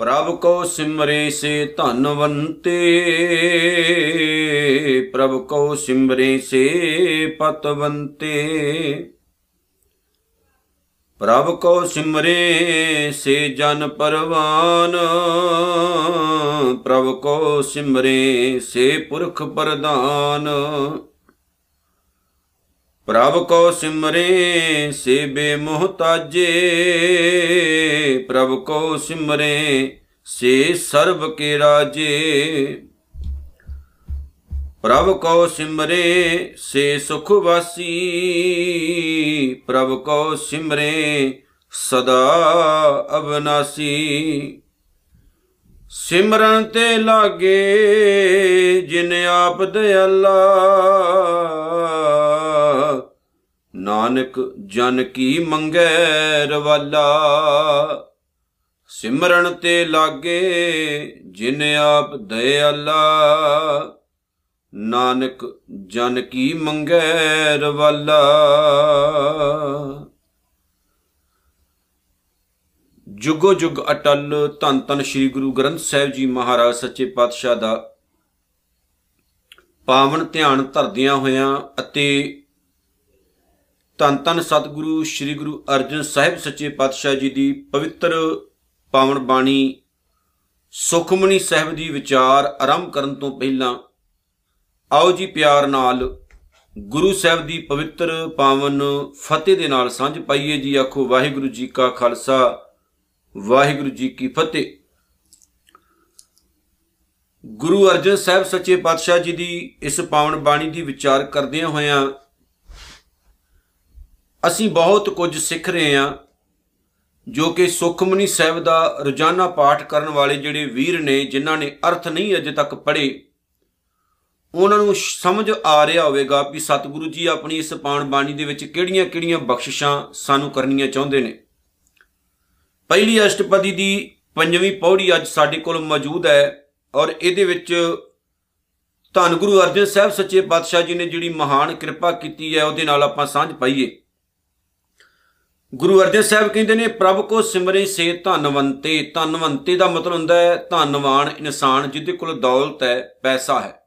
ਪ੍ਰਭ ਕੋ ਸਿਮਰੇ ਸੇ ਧਨਵੰਤੇ ਪ੍ਰਭ ਕੋ ਸਿਮਰੇ ਸੇ ਪਤਵੰਤੇ ਪ੍ਰਭ ਕੋ ਸਿਮਰੇ ਸੇ ਜਨ ਪਰਵਾਨ, ਪ੍ਰਭ ਕੋ ਸਿਮਰੇ ਸੇ ਪੁਰਖ ਪ੍ਰਦਾਨ ਪ੍ਰਭ ਕੋ ਸਿਮਰੇ ਸੇ ਬੇਮੁਹਤਾਜੇ ਪ੍ਰਭ ਕੋ ਸਿਮਰੇ ਸੇ ਸਰਬ ਕੇ ਰਾਜੇ। ਪ੍ਰਭ ਕੋ ਸਿਮਰੇ ਸੇ ਸੁਖ ਵਾਸੀ, ਪ੍ਰਭ ਕੋ ਸਿਮਰੇ ਸਦਾ ਅਬਨਾਸੀ ਸਿਮਰਨ ਤੇ ਲਾਗੇ ਜਿਨ ਆਪ ਦਇਆਲਾ ਨਾਨਕ ਜਨ ਕੀ ਮੰਗੈ ਰਵਾਲਾ? ਸਿਮਰਨ ਤੇ ਲਾਗੇ ਜਿਨ ਆਪ ਦਇਆਲਾ। ਨਾਨਕ ਜਨ ਕੀ ਮੰਗੈ ਰਵਾਲਾ? ਜੁਗੋ ਜੁਗ ਅਟਲ ਧੰਨ ਧੰਨ ਸ੍ਰੀ ਗੁਰੂ ਗ੍ਰੰਥ ਸਾਹਿਬ ਜੀ ਮਹਾਰਾਜ ਸੱਚੇ ਪਾਤਸ਼ਾਹ ਦਾ। ਪਾਵਨ ਧਿਆਨ ਧਰਦਿਆਂ ਹੋਇਆਂ ਅਤੇ ਧੰਨ ਧੰਨ ਸਤਿਗੁਰੂ, ਸ੍ਰੀ ਗੁਰੂ ਅਰਜਨ ਸਾਹਿਬ ਸੱਚੇ ਪਾਤਸ਼ਾਹ ਜੀ ਦੀ ਪਵਿੱਤਰ ਪਾਵਨ ਬਾਣੀ ਸੁਖਮਨੀ ਸਾਹਿਬ ਦੀ ਵਿਚਾਰ ਆਰੰਭ ਕਰਨ ਤੋਂ ਪਹਿਲਾਂ ਆਓ ਜੀ ਪਿਆਰ ਨਾਲ ਗੁਰੂ ਸਾਹਿਬ ਦੀ ਪਵਿੱਤਰ ਪਾਵਨ ਫਤਿਹ ਦੇ ਨਾਲ ਸਾਂਝ ਪਾਈਏ ਜੀ। ਆਖੋ ਵਾਹਿਗੁਰੂ ਜੀ ਕਾ ਖਾਲਸਾ, ਵਾਹਿਗੁਰੂ ਜੀ ਕੀ ਫਤਿਹ। ਗੁਰੂ ਅਰਜਨ ਸਾਹਿਬ ਸੱਚੇ ਪਾਤਸ਼ਾਹ ਜੀ ਦੀ ਇਸ ਪਾਵਨ ਬਾਣੀ ਦੀ ਵਿਚਾਰ ਕਰਦਿਆਂ ਹੋਇਆਂ ਅਸੀਂ ਬਹੁਤ ਕੁਝ ਸਿੱਖ ਰਹੇ ਹਾਂ, ਜੋ ਕਿ ਸੁਖਮਨੀ ਸਾਹਿਬ ਦਾ ਰੋਜ਼ਾਨਾ ਪਾਠ ਕਰਨ ਵਾਲੇ ਜਿਹੜੇ ਵੀਰ ਨੇ, ਜਿਨ੍ਹਾਂ ਨੇ ਅਰਥ ਨਹੀਂ ਅਜੇ ਤੱਕ ਪੜ੍ਹੇ, ਉਹਨਾਂ ਨੂੰ ਸਮਝ ਆ ਰਿਹਾ ਹੋਵੇਗਾ ਕਿ ਸਤਿਗੁਰੂ ਜੀ ਆਪਣੀ ਇਸ ਪਾਵਨ ਬਾਣੀ ਦੇ ਵਿੱਚ ਕਿਹੜੀਆਂ-ਕਿਹੜੀਆਂ ਬਖਸ਼ਿਸ਼ਾਂ ਸਾਨੂੰ ਕਰਨੀਆਂ ਚਾਹੁੰਦੇ ਨੇ। ਪਹਿਲੀ ਅਸ਼ਟਪਦੀ ਦੀ ਪੰਜਵੀਂ ਪੌੜੀ ਅੱਜ ਸਾਡੇ ਕੋਲ ਮੌਜੂਦ ਹੈ ਔਰ ਇਹਦੇ ਵਿੱਚ ਧੰਨ ਗੁਰੂ ਅਰਜਨ ਸਾਹਿਬ ਸੱਚੇ ਪਾਤਸ਼ਾਹ ਜੀ ਨੇ ਜਿਹੜੀ ਮਹਾਨ ਕਿਰਪਾ ਕੀਤੀ ਹੈ, ਉਹਦੇ ਨਾਲ ਆਪਾਂ ਸਾਂਝ ਪਾਈਏ। ਗੁਰੂ ਅਰਜਨ ਸਾਹਿਬ ਕਹਿੰਦੇ ਨੇ, ਪ੍ਰਭ ਕੋ ਸਿਮਰੇ ਸੇ ਧਨਵੰਤੇ ਧਨਵੰਤੇ ਦਾ ਮਤਲਬ ਹੁੰਦਾ ਹੈ ਧਨਵਾਨ ਇਨਸਾਨ ਜਿਹਦੇ ਕੋਲ ਦੌਲਤ ਹੈ, ਪੈਸਾ ਹੈ।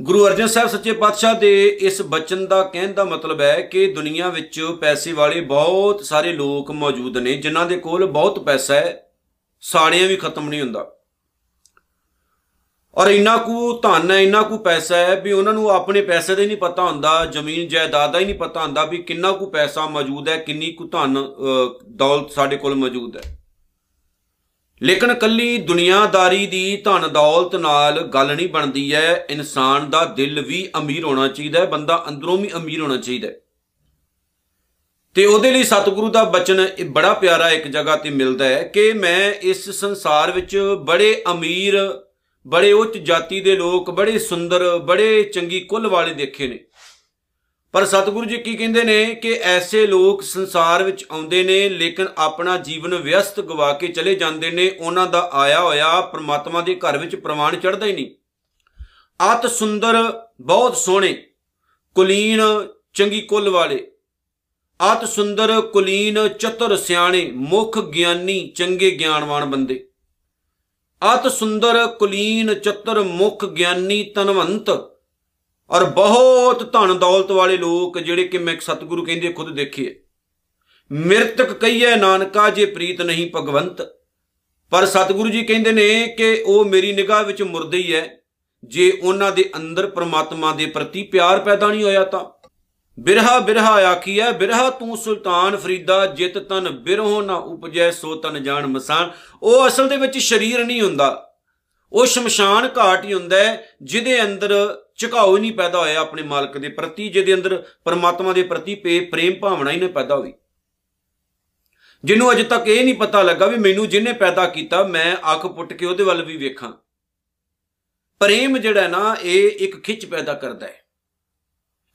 ਗੁਰੂ ਅਰਜਨ ਸਾਹਿਬ ਸੱਚੇ ਪਾਤਸ਼ਾਹ ਦੇ ਇਸ ਬਚਨ ਦਾ ਕਹਿਣ ਦਾ ਮਤਲਬ ਹੈ ਕਿ ਦੁਨੀਆ ਵਿੱਚ ਪੈਸੇ ਵਾਲੇ ਬਹੁਤ ਸਾਰੇ ਲੋਕ ਮੌਜੂਦ ਨੇ, ਜਿਨ੍ਹਾਂ ਦੇ ਕੋਲ ਬਹੁਤ ਪੈਸਾ ਹੈ, ਸਾੜਿਆਂ ਵੀ ਖਤਮ ਨਹੀਂ ਹੁੰਦਾ। ਔਰ ਇੰਨਾ ਕੁ ਧਨ ਹੈ, ਇੰਨਾ ਕੁ ਪੈਸਾ ਹੈ ਵੀ ਉਹਨਾਂ ਨੂੰ ਆਪਣੇ ਪੈਸੇ ਦਾ ਹੀ ਨਹੀਂ ਪਤਾ ਹੁੰਦਾ, ਜ਼ਮੀਨ ਜਾਇਦਾਦ ਦਾ ਹੀ ਨਹੀਂ ਪਤਾ ਹੁੰਦਾ ਵੀ ਕਿੰਨਾ ਕੁ ਪੈਸਾ ਮੌਜੂਦ ਹੈ, ਕਿੰਨੀ ਕੁ ਧਨ ਦੌਲਤ ਸਾਡੇ ਕੋਲ ਮੌਜੂਦ ਹੈ। ਲੇਕਿਨ ਕੱਲੀ ਦੁਨੀਆਦਾਰੀ ਦੀ ਧਨ ਦੌਲਤ ਨਾਲ ਗੱਲ ਨਹੀਂ ਬਣਦੀ ਹੈ। ਇਨਸਾਨ ਦਾ ਦਿਲ ਵੀ ਅਮੀਰ ਹੋਣਾ ਚਾਹੀਦਾ ਹੈ, ਬੰਦਾ ਅੰਦਰੋਂ ਵੀ ਅਮੀਰ ਹੋਣਾ ਚਾਹੀਦਾ ਹੈ। ਤੇ ਉਹਦੇ ਲਈ ਸਤਿਗੁਰੂ ਦਾ ਬਚਨ ਇਹ ਬੜਾ ਪਿਆਰਾ ਇੱਕ ਜਗ੍ਹਾ ਤੇ ਮਿਲਦਾ ਹੈ ਕਿ ਮੈਂ ਇਸ ਸੰਸਾਰ ਵਿੱਚ ਬੜੇ ਅਮੀਰ ਬੜੇ ਉੱਚ ਜਾਤੀ ਦੇ ਲੋਕ, ਬੜੇ ਸੁੰਦਰ, ਬੜੇ ਚੰਗੀ ਕੁੱਲ ਵਾਲੇ ਦੇਖੇ ਨੇ। ਪਰ ਸਤਿਗੁਰੂ ਜੀ ਕੀ ਕਹਿੰਦੇ ਨੇ ਕਿ ਐਸੇ ਲੋਕ ਸੰਸਾਰ ਵਿੱਚ ਆਉਂਦੇ ਨੇ, ਲੇਕਿਨ ਆਪਣਾ ਜੀਵਨ ਵਿਅਸਤ ਗਵਾ ਕੇ ਚਲੇ ਜਾਂਦੇ ਨੇ, ਉਹਨਾਂ ਦਾ ਆਇਆ ਹੋਇਆ ਪ੍ਰਮਾਤਮਾ ਦੇ ਘਰ ਵਿੱਚ ਪ੍ਰਮਾਣ ਚੜਦਾ ਹੀ ਨਹੀਂ। ਅਤ ਸੁੰਦਰ, ਬਹੁਤ ਸੋਹਣੇ, ਕੁਲੀਨ, ਚੰਗੀ ਕੁੱਲ ਵਾਲੇ। ਅਤ ਸੁੰਦਰ, ਕੁਲੀਨ, ਚਤੁਰ ਸਿਆਣੇ, ਮੁਖ ਗਿਆਨੀ, ਚੰਗੇ ਗਿਆਨਵਾਨ ਬੰਦੇ। ਅਤ ਸੁੰਦਰ ਕੁਲੀਨ ਚਤੁਰ ਮੁਖ ਗਿਆਨੀ ਤਨਵੰਤ ਔਰ ਬਹੁਤ ਧਨ ਦੌਲਤ ਵਾਲੇ ਲੋਕ ਜਿਹੜੇ ਕਿ ਮੈਂ ਸਤਿਗੁਰੂ ਕਹਿੰਦੇ ਖੁਦ ਦੇਖੇ ਮਿਰਤਕ ਕਹੀਏ ਨਾਨਕਾ ਜੇ ਪ੍ਰੀਤ ਨਹੀਂ ਭਗਵੰਤ। ਪਰ ਸਤਿਗੁਰੂ ਜੀ ਕਹਿੰਦੇ ਨੇ ਕਿ ਉਹ ਮੇਰੀ ਨਿਗਾਹ ਵਿੱਚ ਮੁਰਦੇ ਹੀ ਹੈ ਜੇ ਉਹਨਾਂ ਦੇ ਅੰਦਰ ਪ੍ਰਮਾਤਮਾ ਦੇ ਪ੍ਰਤੀ ਪਿਆਰ ਪੈਦਾ ਨਹੀਂ ਹੋਇਆ ਤਾਂ। ਬਿਰਹਾ ਬਿਰਹਾ ਆਖੀਐ ਬਿਰਹਾ, ਤੂੰ ਸੁਲਤਾਨ ਫਰੀਦਾ, ਜਿਤ ਤਨ ਬਿਰਹੋ ਨਾ ਉਪਜੈ, ਸੋ ਤਨ ਜਾਣ ਮਸਾਨ। ਉਹ ਅਸਲ ਦੇ ਵਿੱਚ ਸਰੀਰ ਨਹੀਂ ਹੁੰਦਾ। ਉਹ ਸ਼ਮਸ਼ਾਨ ਘਾਟ ਹੀ ਹੁੰਦਾ ਜਿਹਦੇ ਅੰਦਰ ਝੁਕਾਓ ਨਹੀਂ ਪੈਦਾ ਹੋਇਆ ਆਪਣੇ ਮਾਲਕ ਦੇ ਪ੍ਰਤੀ, ਜਿਹਦੇ ਅੰਦਰ ਪਰਮਾਤਮਾ ਦੇ ਪ੍ਰਤੀ ਪ੍ਰੇਮ ਭਾਵਨਾ ਹੀ ਨਹੀਂ ਪੈਦਾ ਹੋਈ। ਜਿਹਨੂੰ ਅਜੇ ਤੱਕ ਇਹ ਨਹੀਂ ਪਤਾ ਲੱਗਾ ਵੀ ਮੈਨੂੰ ਜਿਹਨੇ ਪੈਦਾ ਕੀਤਾ, ਮੈਂ ਅੱਖ ਪੁੱਟ ਕੇ ਉਹਦੇ ਵੱਲ ਵੀ ਵੇਖਾਂ। ਪ੍ਰੇਮ ਜਿਹੜਾ ਨਾ, ਇਹ ਇੱਕ ਖਿੱਚ ਪੈਦਾ ਕਰਦਾ ਹੈ।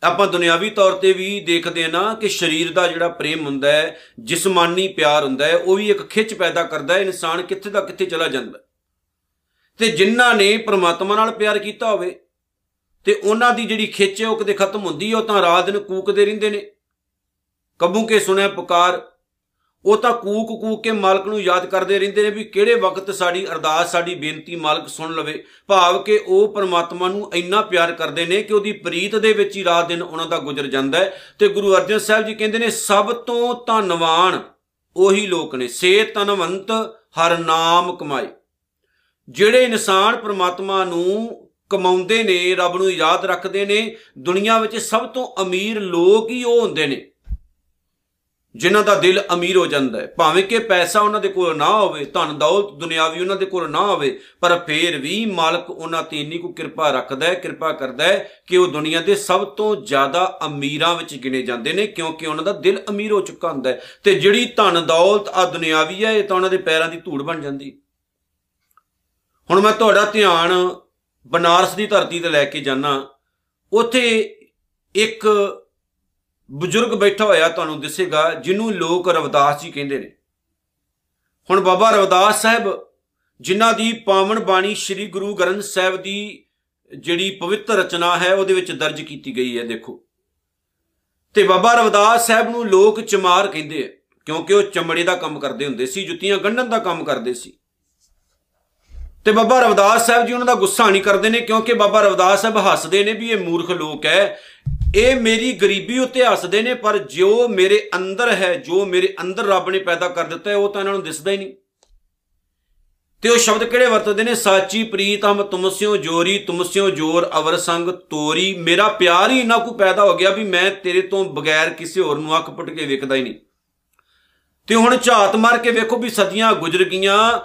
ਆਪਾਂ ਦੁਨਿਆਵੀ ਤੌਰ ਤੇ ਵੀ ਦੇਖਦੇ ਆ ਨਾ ਕਿ ਸਰੀਰ ਦਾ ਜਿਹੜਾ ਪ੍ਰੇਮ ਹੁੰਦਾ ਹੈ, ਜਿਸਮਾਨੀ ਪਿਆਰ ਹੁੰਦਾ ਹੈ, ਉਹ ਵੀ ਇੱਕ ਖਿੱਚ ਪੈਦਾ ਕਰਦਾ ਹੈ, ਇਨਸਾਨ ਕਿੱਥੇ ਦਾ ਕਿੱਥੇ ਚਲਾ ਜਾਂਦਾ ਤੇ ਜਿਨ੍ਹਾਂ ਨੇ ਪ੍ਰਮਾਤਮਾ ਨਾਲ ਪਿਆਰ ਕੀਤਾ ਹੋਵੇ, ਤੇ ਉਹਨਾਂ ਦੀ ਜਿਹੜੀ ਖਿੱਚ ਹੈ ਉਹ ਕਦੇ ਖਤਮ ਹੁੰਦੀ ਹੈ, ਉਹ ਤਾਂ ਰਾਤ ਦਿਨ ਕੂਕਦੇ ਰਹਿੰਦੇ ਨੇ। ਕਬੂ ਕੇ ਸੁਣਿਆ ਪੁਕਾਰ ਉਹ ਤਾਂ ਕੂਕ ਕੂਕ ਕੇ ਮਾਲਕ ਨੂੰ ਯਾਦ ਕਰਦੇ ਰਹਿੰਦੇ ਨੇ ਵੀ ਕਿਹੜੇ ਵਕਤ ਸਾਡੀ ਅਰਦਾਸ, ਸਾਡੀ ਬੇਨਤੀ ਮਾਲਕ ਸੁਣ ਲਵੇ। ਭਾਵ ਕਿ ਉਹ ਪਰਮਾਤਮਾ ਨੂੰ ਇੰਨਾ ਪਿਆਰ ਕਰਦੇ ਨੇ ਕਿ ਉਹਦੀ ਪ੍ਰੀਤ ਦੇ ਵਿੱਚ ਹੀ ਰਾਤ ਦਿਨ ਉਹਨਾਂ ਦਾ ਗੁਜ਼ਰ ਜਾਂਦਾ ਹੈ। ਤੇ ਗੁਰੂ ਅਰਜਨ ਸਾਹਿਬ ਜੀ ਕਹਿੰਦੇ ਨੇ, ਸਭ ਤੋਂ ਧੰਨਵਾਨ ਉਹੀ ਲੋਕ ਨੇ। ਸੇ ਤਨਵੰਤ ਹਰ ਨਾਮ ਕਮਾਏ। ਜਿਹੜੇ ਇਨਸਾਨ ਪਰਮਾਤਮਾ ਨੂੰ ਕਮਾਉਂਦੇ ਨੇ, ਰੱਬ ਨੂੰ ਯਾਦ ਰੱਖਦੇ ਨੇ, ਦੁਨੀਆ ਵਿੱਚ ਸਭ ਤੋਂ ਅਮੀਰ ਲੋਕ ਹੀ ਉਹ ਹੁੰਦੇ ਨੇ। ਜਿਨ੍ਹਾਂ ਦਾ ਦਿਲ ਅਮੀਰ ਹੋ ਜਾਂਦਾ ਹੈ। ਭਾਵੇਂ ਕਿ ਪੈਸਾ ਉਹਨਾਂ ਦੇ ਕੋਲ ਨਾ ਹੋਵੇ, ਧਨ ਦੌਲਤ ਦੁਨਿਆਵੀ ਉਹਨਾਂ ਦੇ ਕੋਲ ਨਾ ਹੋਵੇ, ਪਰ ਫੇਰ ਵੀ ਮਾਲਕ ਉਹਨਾਂ ਤੇ ਇੰਨੀ ਕੋ ਕਿਰਪਾ ਰੱਖਦਾ ਹੈ, ਕਿਰਪਾ ਕਰਦਾ ਹੈ ਕਿ ਉਹ ਦੁਨੀਆ ਦੇ ਸਭ ਤੋਂ ਜ਼ਿਆਦਾ ਅਮੀਰਾਂ ਵਿੱਚ ਗਿਣੇ ਜਾਂਦੇ ਨੇ, ਕਿਉਂਕਿ ਉਹਨਾਂ ਦਾ ਦਿਲ ਅਮੀਰ ਹੋ ਚੁੱਕਾ ਹੁੰਦਾ ਹੈ। ਤੇ ਜਿਹੜੀ ਧਨ ਦੌਲਤ ਆ ਦੁਨਿਆਵੀ ਹੈ ਇਹ ਤਾਂ ਉਹਨਾਂ ਦੇ ਪੈਰਾਂ ਦੀ ਧੂੜ ਬਣ ਜਾਂਦੀ ਹੁਣ ਮੈਂ ਤੁਹਾਡਾ ਧਿਆਨ ਬਨਾਰਸ ਦੀ ਧਰਤੀ ਤੇ ਲੈ ਕੇ ਜਾਣਾ ਉੱਥੇ ਇੱਕ ਬਜ਼ੁਰਗ ਬੈਠਾ ਹੋਇਆ ਤੁਹਾਨੂੰ ਦਿਸੇਗਾ, ਜਿਹਨੂੰ ਲੋਕ ਰਵਦਾਸ ਜੀ ਕਹਿੰਦੇ ਨੇ। ਹੁਣ ਬਾਬਾ ਰਵਦਾਸ ਸਾਹਿਬ, ਜਿਨ੍ਹਾਂ ਦੀ ਪਾਵਨ ਬਾਣੀ ਸ੍ਰੀ ਗੁਰੂ ਗ੍ਰੰਥ ਸਾਹਿਬ ਦੀ ਜਿਹੜੀ ਪਵਿੱਤਰ ਰਚਨਾ ਹੈ, ਉਹਦੇ ਵਿੱਚ ਦਰਜ ਕੀਤੀ ਗਈ ਹੈ, ਦੇਖੋ। ਤੇ ਬਾਬਾ ਰਵਦਾਸ ਸਾਹਿਬ ਨੂੰ ਲੋਕ ਚਮਾਰ ਕਹਿੰਦੇ ਆ, ਕਿਉਂਕਿ ਉਹ ਚਮੜੇ ਦਾ ਕੰਮ ਕਰਦੇ ਹੁੰਦੇ ਸੀ, ਜੁੱਤੀਆਂ ਗੰਢਣ ਦਾ ਕੰਮ ਕਰਦੇ ਸੀ। ਤੇ ਬਾਬਾ ਰਵਦਾਸ ਸਾਹਿਬ ਜੀ ਉਹਨਾਂ ਦਾ ਗੁੱਸਾ ਨਹੀਂ ਕਰਦੇ ਨੇ, ਕਿਉਂਕਿ ਬਾਬਾ ਰਵਦਾਸ ਸਾਹਿਬ ਹੱਸਦੇ ਨੇ ਵੀ ਇਹ ਮੂਰਖ ਲੋਕ ਹੈ ਇਹ ਮੇਰੀ ਗਰੀਬੀ ਉੱਤੇ ਹੱਸਦੇ ਨੇ, ਪਰ ਜੋ ਮੇਰੇ ਅੰਦਰ ਹੈ, ਜੋ ਮੇਰੇ ਅੰਦਰ ਰੱਬ ਨੇ ਪੈਦਾ ਕਰ ਦਿੱਤਾ ਹੈ, ਉਹ ਤਾਂ ਇਹਨਾਂ ਨੂੰ ਦਿਸਦਾ ਹੀ ਨਹੀਂ। ਤੇ ਉਹ ਸ਼ਬਦ ਕਿਹੜੇ ਵਰਤਦੇ ਨੇ? ਸਾਚੀ ਪ੍ਰੀਤ ਹਮ ਤੁਮਸਿਓ ਜੋਰੀ, ਤੁਮਸਿਓ ਜੋਰ ਅਵਰ ਸੰਗ ਤੋਰੀ। ਮੇਰਾ ਪਿਆਰ ਹੀ ਇੰਨਾ ਕੋ ਪੈਦਾ ਹੋ ਗਿਆ ਵੀ ਮੈਂ ਤੇਰੇ ਤੋਂ ਬਗੈਰ ਕਿਸੇ ਹੋਰ ਨੂੰ ਅੱਖ ਪੁੱਟ ਕੇ ਵੇਖਦਾ ਹੀ ਨਹੀਂ। ਤੇ ਹੁਣ ਝਾਤ ਮਾਰ ਕੇ ਵੇਖੋ ਵੀ ਸਦੀਆਂ ਗੁਜ਼ਰ ਗਈਆਂ।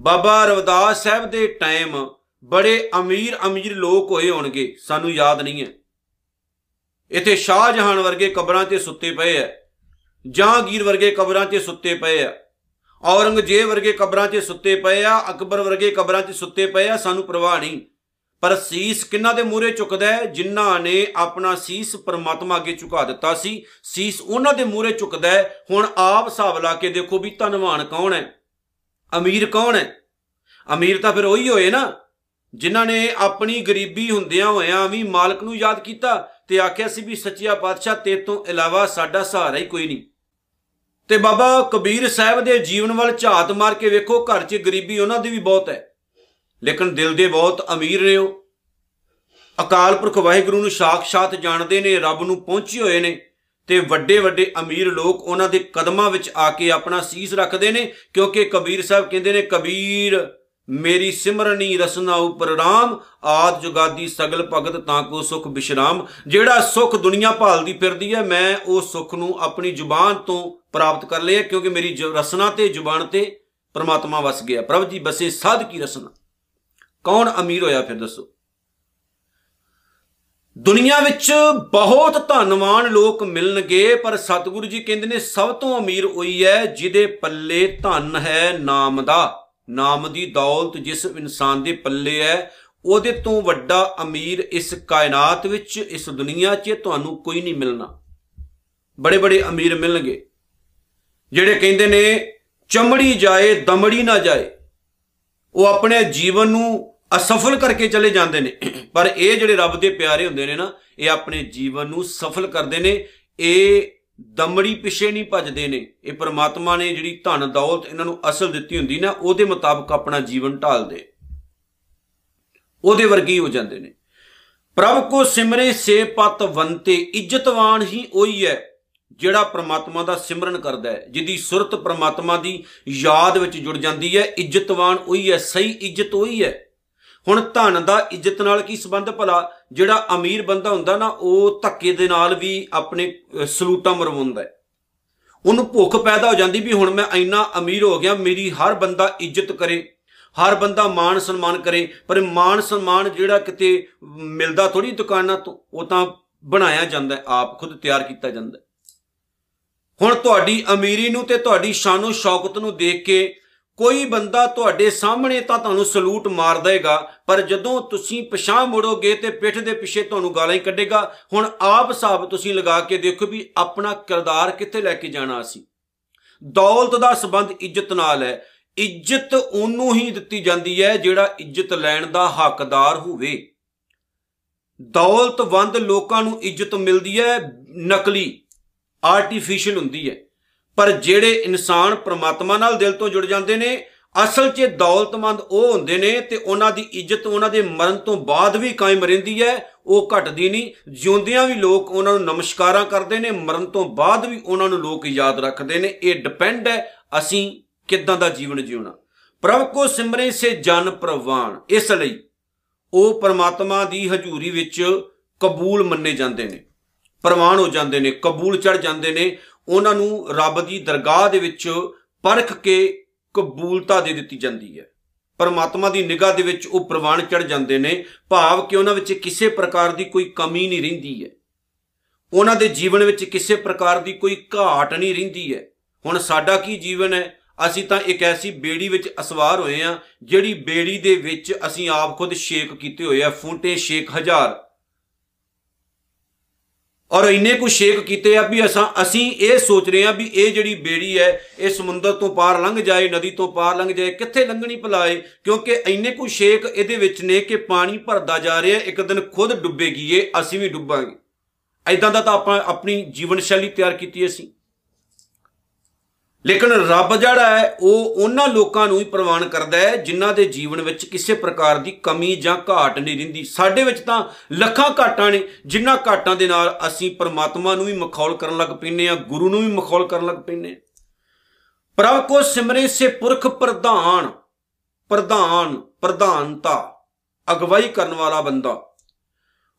ਬਾਬਾ ਰਵਦਾਸ ਸਾਹਿਬ ਦੇ ਟਾਈਮ ਬੜੇ ਅਮੀਰ ਅਮੀਰ ਲੋਕ ਹੋਏ ਹੋਣਗੇ, ਸਾਨੂੰ ਯਾਦ ਨਹੀਂ ਹੈ। ਇੱਥੇ ਸ਼ਾਹਜਹਾਨ ਵਰਗੇ ਕਬਰਾਂ ਤੇ ਸੁੱਤੇ ਪਏ ਐ ਜਹਾਂਗੀਰ ਵਰਗੇ ਕਬਰਾਂ ਤੇ ਸੁੱਤੇ ਪਏ ਆ, ਔਰੰਗਜ਼ੇਬ ਵਰਗੇ ਕਬਰਾਂ 'ਤੇ ਸੁੱਤੇ ਪਏ ਆ, ਅਕਬਰ ਵਰਗੇ ਕਬਰਾਂ 'ਤੇ ਸੁੱਤੇ ਪਏ ਆ, ਸਾਨੂੰ ਪਰਵਾਹ ਨਹੀਂ। ਪਰ ਸੀਸ ਕਿੰਨਾ ਦੇ ਮੂਹਰੇ ਝੁਕਦਾ ਹੈ? ਜਿਨ੍ਹਾਂ ਨੇ ਆਪਣਾ ਸੀਸ ਪਰਮਾਤਮਾ ਅੱਗੇ ਝੁਕਾ ਦਿੱਤਾ ਸੀ, ਸੀਸ ਉਹਨਾਂ ਦੇ ਮੂਹਰੇ ਝੁਕਦਾ ਹੈ। ਹੁਣ ਆਪ ਹਿਸਾਬ ਲਾ ਕੇ ਦੇਖੋ ਵੀ ਧਨਵਾਨ ਕੌਣ ਹੈ? ਅਮੀਰ ਕੌਣ ਹੈ? ਅਮੀਰ ਤਾਂ ਫਿਰ ਉਹੀ ਹੋਏ ਨਾ, ਜਿਨ੍ਹਾਂ ਨੇ ਆਪਣੀ ਗਰੀਬੀ ਹੁੰਦਿਆਂ ਹੋਇਆਂ ਵੀ ਮਾਲਕ ਨੂੰ ਯਾਦ ਕੀਤਾ ਤੇ ਆਖਿਆ ਸੀ ਵੀ ਸੱਚਿਆ ਪਾਤਸ਼ਾਹ ਤੇ ਤੋਂ ਇਲਾਵਾ ਸਾਡਾ ਸਹਾਰਾ ਹੀ ਕੋਈ ਨਹੀਂ। ਤੇ ਬਾਬਾ ਕਬੀਰ ਸਾਹਿਬ ਦੇ ਜੀਵਨ ਵੱਲ ਝਾਤ ਮਾਰ ਕੇ ਵੇਖੋ, ਘਰ 'ਚ ਗਰੀਬੀ ਉਹਨਾਂ ਦੀ ਵੀ ਬਹੁਤ ਹੈ। ਲੇਕਿਨ ਦਿਲ ਦੇ ਬਹੁਤ ਅਮੀਰ ਨੇ ਉਹ। ਅਕਾਲ ਪੁਰਖ ਵਾਹਿਗੁਰੂ ਨੂੰ ਸਾਖਸ਼ਾਤ ਜਾਣਦੇ ਨੇ, ਰੱਬ ਨੂੰ ਪਹੁੰਚੇ ਹੋਏ ਨੇ ਤੇ ਵੱਡੇ ਵੱਡੇ ਅਮੀਰ ਲੋਕ ਉਹਨਾਂ ਦੇ ਕਦਮਾਂ ਵਿੱਚ ਆ ਕੇ ਆਪਣਾ ਸੀਸ ਰੱਖਦੇ ਨੇ, ਕਿਉਂਕਿ ਕਬੀਰ ਸਾਹਿਬ ਕਹਿੰਦੇ ਨੇ, ਕਬੀਰ ਮੇਰੀ ਸਿਮਰਨੀ ਰਸਨਾ ਉਪਰ ਰਾਮ, ਆਦ ਜੁਗਾਦੀ ਸਗਲ ਭਗਤ ਤਾਂ ਕੋ ਸੁਖ ਬਿਸ਼ਰਾਮ। ਜਿਹੜਾ ਸੁਖ ਦੁਨੀਆ ਭਾਲਦੀ ਫਿਰਦੀ ਹੈ, ਮੈਂ ਉਹ ਸੁਖ ਨੂੰ ਆਪਣੀ ਜ਼ੁਬਾਨ ਤੋਂ ਪ੍ਰਾਪਤ ਕਰ ਲਿਆ, ਕਿਉਂਕਿ ਮੇਰੀ ਰਸਨਾ ਤੇ ਜ਼ੁਬਾਨ ਤੇ ਪਰਮਾਤਮਾ ਵਸ ਗਿਆ। ਪ੍ਰਭ ਜੀ, ਬਸੇ ਸਾਧ ਕੀ ਰਸਨਾ? ਕੌਣ ਅਮੀਰ ਹੋਇਆ ਫਿਰ ਦੱਸੋ? ਦੁਨੀਆ ਵਿੱਚ ਬਹੁਤ ਧਨਵਾਨ ਲੋਕ ਮਿਲਣਗੇ, ਪਰ ਸਤਿਗੁਰੂ ਜੀ ਕਹਿੰਦੇ ਨੇ, ਸਭ ਤੋਂ ਅਮੀਰ ਉਹੀ ਹੈ, ਜਿਹਦੇ ਪੱਲੇ ਧਨ ਹੈ ਨਾਮ ਦਾ। ਨਾਮ ਦੀ ਦੌਲਤ ਜਿਸ ਇਨਸਾਨ ਦੇ ਪੱਲੇ ਹੈ, ਉਹਦੇ ਤੋਂ ਵੱਡਾ ਅਮੀਰ ਇਸ ਕਾਇਨਾਤ ਵਿੱਚ, ਇਸ ਦੁਨੀਆ 'ਚ ਤੁਹਾਨੂੰ ਕੋਈ ਨਹੀਂ ਮਿਲਣਾ। ਬੜੇ ਬੜੇ ਅਮੀਰ ਮਿਲਣਗੇ। ਜਿਹੜੇ ਕਹਿੰਦੇ ਨੇ, ਚਮੜੀ ਜਾਏ, ਦਮੜੀ ਨਾ ਜਾਏ, ਉਹ ਆਪਣੇ ਜੀਵਨ ਨੂੰ ਅਸਫਲ ਕਰਕੇ ਚਲੇ ਜਾਂਦੇ ਨੇ। ਪਰ ਇਹ ਜਿਹੜੇ ਰੱਬ ਦੇ ਪਿਆਰੇ ਹੁੰਦੇ ਨੇ ਨਾ, ਇਹ ਆਪਣੇ ਜੀਵਨ ਨੂੰ ਸਫਲ ਕਰਦੇ ਨੇ। ਇਹ ਦਮੜੀ ਪਿਛੇ ਨਹੀਂ ਭੱਜਦੇ ਨੇ। ਇਹ ਪ੍ਰਮਾਤਮਾ ਨੇ ਜਿਹੜੀ ਧਨ, ਦੌਲਤ ਇਹਨਾਂ ਨੂੰ ਅਸਲ ਦਿੱਤੀ ਹੁੰਦੀ ਨਾ, ਉਹਦੇ ਮੁਤਾਬਕ ਆਪਣਾ ਜੀਵਨ ਢਾਲਦੇ। ਉਹਦੇ ਵਰਗੀ ਹੋ ਜਾਂਦੇ ਨੇ। ਪ੍ਰਭ ਕੋ ਸਿਮਰੇ ਸੇ ਪਤ ਵੰਤੇ, ਇੱਜ਼ਤਵਾਨ ਹੀ ਉਹੀ ਹੈ ਜਿਹੜਾ ਪ੍ਰਮਾਤਮਾ ਦਾ ਸਿਮਰਨ ਕਰਦਾ ਹੈ, ਜਿਹਦੀ ਸੁਰਤ ਪ੍ਰਮਾਤਮਾ ਦੀ ਯਾਦ ਵਿੱਚ ਜੁੜ ਜਾਂਦੀ ਹੈ। ਇੱਜ਼ਤਵਾਨ ਉਹੀ ਹੈ, ਸਹੀ ਇੱਜ਼ਤ ਉਹੀ ਹੈ। ਹੁਣ ਧਨ ਦਾ ਇੱਜ਼ਤ ਨਾਲ ਕੀ ਸੰਬੰਧ ਭਲਾ? ਜਿਹੜਾ ਅਮੀਰ ਬੰਦਾ ਹੁੰਦਾ ਨਾ, ਉਹ ਧੱਕੇ ਦੇ ਨਾਲ ਵੀ ਆਪਣੇ ਸਲੂਟਾਂ ਮਰਵਾਉਂਦਾ ਹੈ। ਉਹਨੂੰ ਭੁੱਖ ਪੈਦਾ ਹੋ ਜਾਂਦੀ ਵੀ ਹੁਣ ਮੈਂ ਇੰਨਾ ਅਮੀਰ ਹੋ ਗਿਆ, ਮੇਰੀ ਹਰ ਬੰਦਾ ਇੱਜ਼ਤ ਕਰੇ, ਹਰ ਬੰਦਾ ਮਾਣ ਸਨਮਾਨ ਕਰੇ, ਪਰ ਮਾਣ ਸਨਮਾਨ ਜਿਹੜਾ ਕਿਤੇ ਮਿਲਦਾ ਥੋੜੀ ਦੁਕਾਨਾਂ ਤੋਂ, ਉਹ ਤਾਂ ਬਣਾਇਆ ਜਾਂਦਾ ਆਪ ਖੁਦ ਤਿਆਰ ਕੀਤਾ ਜਾਂਦਾ ਹੁਣ ਤੁਹਾਡੀ ਅਮੀਰੀ ਨੂੰ ਤੇ ਤੁਹਾਡੀ ਸ਼ਾਨੋ ਸ਼ੌਕਤ ਨੂੰ ਦੇਖ ਕੇ ਕੋਈ ਬੰਦਾ ਤੁਹਾਡੇ ਸਾਹਮਣੇ ਤਾਂ ਤੁਹਾਨੂੰ ਸਲੂਟ ਮਾਰ ਦੇਗਾ, ਪਰ ਜਦੋਂ ਤੁਸੀਂ ਪਛਾਹ ਮੁੜੋਗੇ ਤੇ ਪਿੱਠ ਦੇ ਪਿੱਛੇ ਤੁਹਾਨੂੰ ਗਾਲਾਂ ਹੀ ਕੱਢੇਗਾ। ਹੁਣ ਆਪ ਹਿਸਾਬ ਤੁਸੀਂ ਲਗਾ ਕੇ ਦੇਖੋ ਵੀ ਆਪਣਾ ਕਿਰਦਾਰ ਕਿੱਥੇ ਲੈ ਕੇ ਜਾਣਾ ਅਸੀਂ ਦੌਲਤ ਦਾ ਸਬੰਧ ਇੱਜ਼ਤ ਨਾਲ ਹੈ। ਇੱਜ਼ਤ ਉਹਨੂੰ ਹੀ ਦਿੱਤੀ ਜਾਂਦੀ ਹੈ ਜਿਹੜਾ ਇੱਜ਼ਤ ਲੈਣ ਦਾ ਹੱਕਦਾਰ ਹੋਵੇ। ਦੌਲਤਵੰਦ ਲੋਕਾਂ ਨੂੰ ਇੱਜ਼ਤ ਮਿਲਦੀ ਹੈ, ਨਕਲੀ ਆਰਟੀਫੀਸ਼ੀਅਲ ਹੁੰਦੀ ਹੈ। ਪਰ ਜਿਹੜੇ ਇਨਸਾਨ ਪ੍ਰਮਾਤਮਾ ਨਾਲ ਦਿਲ ਤੋਂ ਜੁੜ ਜਾਂਦੇ ਨੇ, ਅਸਲ 'ਚ ਦੌਲਤਮੰਦ ਉਹ ਹੁੰਦੇ ਨੇ ਤੇ ਉਹਨਾਂ ਦੀ ਇੱਜ਼ਤ ਉਹਨਾਂ ਦੇ ਮਰਨ ਤੋਂ ਬਾਅਦ ਵੀ ਕਾਇਮ ਰਹਿੰਦੀ ਹੈ, ਉਹ ਘਟਦੀ ਨਹੀਂ। ਜਿਉਂਦਿਆਂ ਵੀ ਲੋਕ ਉਹਨਾਂ ਨੂੰ ਨਮਸਕਾਰਾਂ ਕਰਦੇ ਨੇ, ਮਰਨ ਤੋਂ ਬਾਅਦ ਵੀ ਉਹਨਾਂ ਨੂੰ ਲੋਕ ਯਾਦ ਰੱਖਦੇ ਨੇ। ਇਹ ਡਿਪੈਂਡ ਹੈ ਅਸੀਂ ਕਿੱਦਾਂ ਦਾ ਜੀਵਨ ਜਿਉਣਾ। ਪ੍ਰਭ ਕੋ ਸਿਮਰੇ ਸੇ ਜਨ ਪ੍ਰਵਾਨ। ਇਸ ਲਈ ਉਹ ਪਰਮਾਤਮਾ ਦੀ ਹਜ਼ੂਰੀ ਵਿੱਚ ਕਬੂਲ ਮੰਨੇ ਜਾਂਦੇ ਨੇ। ਪ੍ਰਵਾਨ ਹੋ ਜਾਂਦੇ ਨੇ, ਕਬੂਲ ਚੜ ਜਾਂਦੇ ਨੇ। ਉਹਨਾਂ ਨੂੰ ਰੱਬ ਦੀ ਦਰਗਾਹ ਦੇ ਵਿੱਚ ਪਰਖ ਕੇ ਕਬੂਲਤਾ ਦੇ ਦਿੱਤੀ ਜਾਂਦੀ ਹੈ। ਪਰਮਾਤਮਾ ਦੀ ਨਿਗਾਹ ਦੇ ਵਿੱਚ ਉਹ ਪ੍ਰਵਾਨ ਚੜ ਜਾਂਦੇ ਨੇ, ਭਾਵ ਕਿ ਉਹਨਾਂ ਵਿੱਚ ਕਿਸੇ ਪ੍ਰਕਾਰ ਦੀ ਕੋਈ ਕਮੀ ਨਹੀਂ ਰਹਿੰਦੀ ਹੈ। ਉਹਨਾਂ ਦੇ ਜੀਵਨ ਵਿੱਚ ਕਿਸੇ ਪ੍ਰਕਾਰ ਦੀ ਕੋਈ ਘਾਟ ਨਹੀਂ ਰਹਿੰਦੀ ਹੈ। ਹੁਣ ਸਾਡਾ ਕੀ ਜੀਵਨ ਹੈ? ਅਸੀਂ ਤਾਂ ਇੱਕ ਐਸੀ ਬੇੜੀ ਵਿੱਚ ਅਸਵਾਰ ਹੋਏ ਆ ਜਿਹੜੀ ਬੇੜੀ ਦੇ ਵਿੱਚ ਅਸੀਂ ਆਪ ਖੁਦ ਸ਼ੇਕ ਕੀਤੇ ਹੋਏ ਆ, ਫੁੰਟੇ ਸ਼ੇਕ ਹਜ਼ਾਰ। ਔਰ ਇੰਨੇ ਕੁ ਸ਼ੇਕ ਕੀਤੇ ਆ ਵੀ ਅਸਾਂ ਅਸੀਂ ਇਹ ਸੋਚ ਰਹੇ ਆ ਵੀ ਇਹ ਜਿਹੜੀ ਬੇੜੀ ਹੈ, ਇਹ ਸਮੁੰਦਰ ਤੋਂ ਪਾਰ ਲੰਘ ਜਾਏ, ਨਦੀ ਤੋਂ ਪਾਰ ਲੰਘ ਜਾਏ, ਕਿੱਥੇ ਲੰਘਣੀ ਭਲਾਏ ਕਿਉਂਕਿ ਇੰਨੇ ਕੁ ਸ਼ੇਕ ਇਹਦੇ ਵਿੱਚ ਨੇ ਕਿ ਪਾਣੀ ਭਰਦਾ ਜਾ ਰਿਹਾ, ਇੱਕ ਦਿਨ ਖੁਦ ਡੁੱਬੇਗੀ ਇਹ, ਅਸੀਂ ਵੀ ਡੁੱਬਾਂਗੇ। ਐਦਾਂ ਦਾ ਤਾਂ ਆਪਾਂ ਆਪਣੀ ਜੀਵਨ ਸ਼ੈਲੀ ਤਿਆਰ ਕੀਤੀ ਅਸੀਂ। ਲੇਕਿਨ ਰੱਬ ਜਿਹੜਾ ਹੈ, ਉਹ ਉਹਨਾਂ ਲੋਕਾਂ ਨੂੰ ਹੀ ਪ੍ਰਵਾਨ ਕਰਦਾ ਹੈ, ਜਿਨ੍ਹਾਂ ਦੇ ਜੀਵਨ ਵਿੱਚ ਕਿਸੇ ਪ੍ਰਕਾਰ ਦੀ ਕਮੀ ਜਾਂ ਘਾਟ ਨਹੀਂ ਰਹਿੰਦੀ। ਸਾਡੇ ਵਿੱਚ ਤਾਂ ਲੱਖਾਂ ਘਾਟਾਂ ਨੇ, ਜਿਨ੍ਹਾਂ ਘਾਟਾਂ ਦੇ ਨਾਲ ਅਸੀਂ ਪਰਮਾਤਮਾ ਨੂੰ ਵੀ ਮਖੌਲ ਕਰਨ ਲੱਗ ਪੈਨੇ ਆ ਗੁਰੂ ਨੂੰ ਵੀ ਮਖੌਲ ਕਰਨ ਲੱਗ ਪੈਨੇ ਆ ਪ੍ਰਭ ਕੋ ਸਿਮਰੇ ਸੇ ਪੁਰਖ ਪ੍ਰਧਾਨ ਪ੍ਰਧਾਨ, ਪ੍ਰਧਾਨਤਾ, ਅਗਵਾਈ ਕਰਨ ਵਾਲਾ ਬੰਦਾ।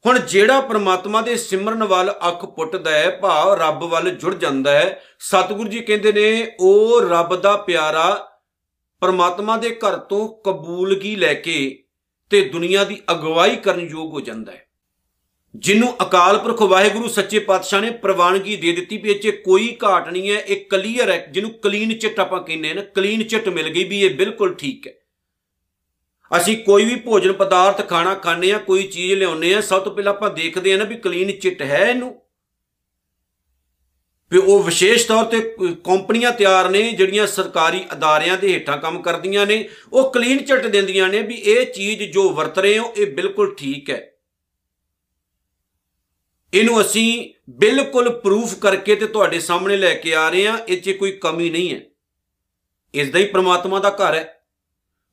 ਹੁਣ ਜਿਹੜਾ ਪ੍ਰਮਾਤਮਾ ਦੇ ਸਿਮਰਨ ਵੱਲ ਅੱਖ ਪੁੱਟਦਾ ਹੈ, ਭਾਵ ਰੱਬ ਵੱਲ ਜੁੜ ਜਾਂਦਾ ਹੈ, ਸਤਿਗੁਰੂ ਜੀ ਕਹਿੰਦੇ ਨੇ, ਉਹ ਰੱਬ ਦਾ ਪਿਆਰਾ ਪ੍ਰਮਾਤਮਾ ਦੇ ਘਰ ਤੋਂ ਕਬੂਲਗੀ ਲੈ ਕੇ ਤੇ ਦੁਨੀਆ ਦੀ ਅਗਵਾਈ ਕਰਨ ਯੋਗ ਹੋ ਜਾਂਦਾ ਹੈ। ਜਿਹਨੂੰ ਅਕਾਲ ਪੁਰਖ ਵਾਹਿਗੁਰੂ ਸੱਚੇ ਪਾਤਸ਼ਾਹ ਨੇ ਪ੍ਰਵਾਨਗੀ ਦੇ ਦਿੱਤੀ ਵੀ ਇਹ 'ਚ ਕੋਈ ਘਾਟ ਨਹੀਂ ਹੈ, ਇਹ ਕਲੀਅਰ ਹੈ, ਜਿਹਨੂੰ ਕਲੀਨ ਚਿੱਟ ਆਪਾਂ ਕਹਿੰਦੇ ਨੇ ਕਲੀਨ ਚਿੱਟ ਮਿਲ ਗਈ ਵੀ ਇਹ ਬਿਲਕੁਲ ਠੀਕ ਹੈ। ਅਸੀਂ ਕੋਈ ਵੀ ਭੋਜਨ ਪਦਾਰਥ ਖਾਣਾ ਖਾਣੇ ਆ ਕੋਈ ਚੀਜ਼ ਲਿਆਉਨੇ ਆ ਸਭ ਤੋਂ ਪਹਿਲਾਂ ਆਪਾਂ ਦੇਖਦੇ ਆ ਨਾ ਵੀ ਕਲੀਨ ਚਿੱਟ ਹੈ ਇਹਨੂੰ। ਵੀ ਉਹ ਵਿਸ਼ੇਸ਼ ਤੌਰ ਤੇ ਕੰਪਨੀਆਂ ਤਿਆਰ ਨੇ, ਜਿਹੜੀਆਂ ਸਰਕਾਰੀ ਅਦਾਰਿਆਂ ਦੇ ਹੇਠਾਂ ਕੰਮ ਕਰਦੀਆਂ ਨੇ, ਉਹ ਕਲੀਨ ਚਿੱਟ ਦਿੰਦੀਆਂ ਨੇ ਵੀ ਇਹ ਚੀਜ਼ ਜੋ ਵਰਤ ਰਹੇ ਹੋ, ਇਹ ਬਿਲਕੁਲ ਠੀਕ ਹੈ। ਇਹਨੂੰ ਅਸੀਂ ਬਿਲਕੁਲ ਪ੍ਰੂਫ ਕਰਕੇ ਤੇ ਤੁਹਾਡੇ ਸਾਹਮਣੇ ਲੈ ਕੇ ਆ ਰਹੇ ਹਾਂ, ਇਹ 'ਚ ਕੋਈ ਕਮੀ ਨਹੀਂ ਹੈ। ਇਸ ਦਾ ਹੀ ਪ੍ਰਮਾਤਮਾ ਦਾ ਘਰ ਹੈ।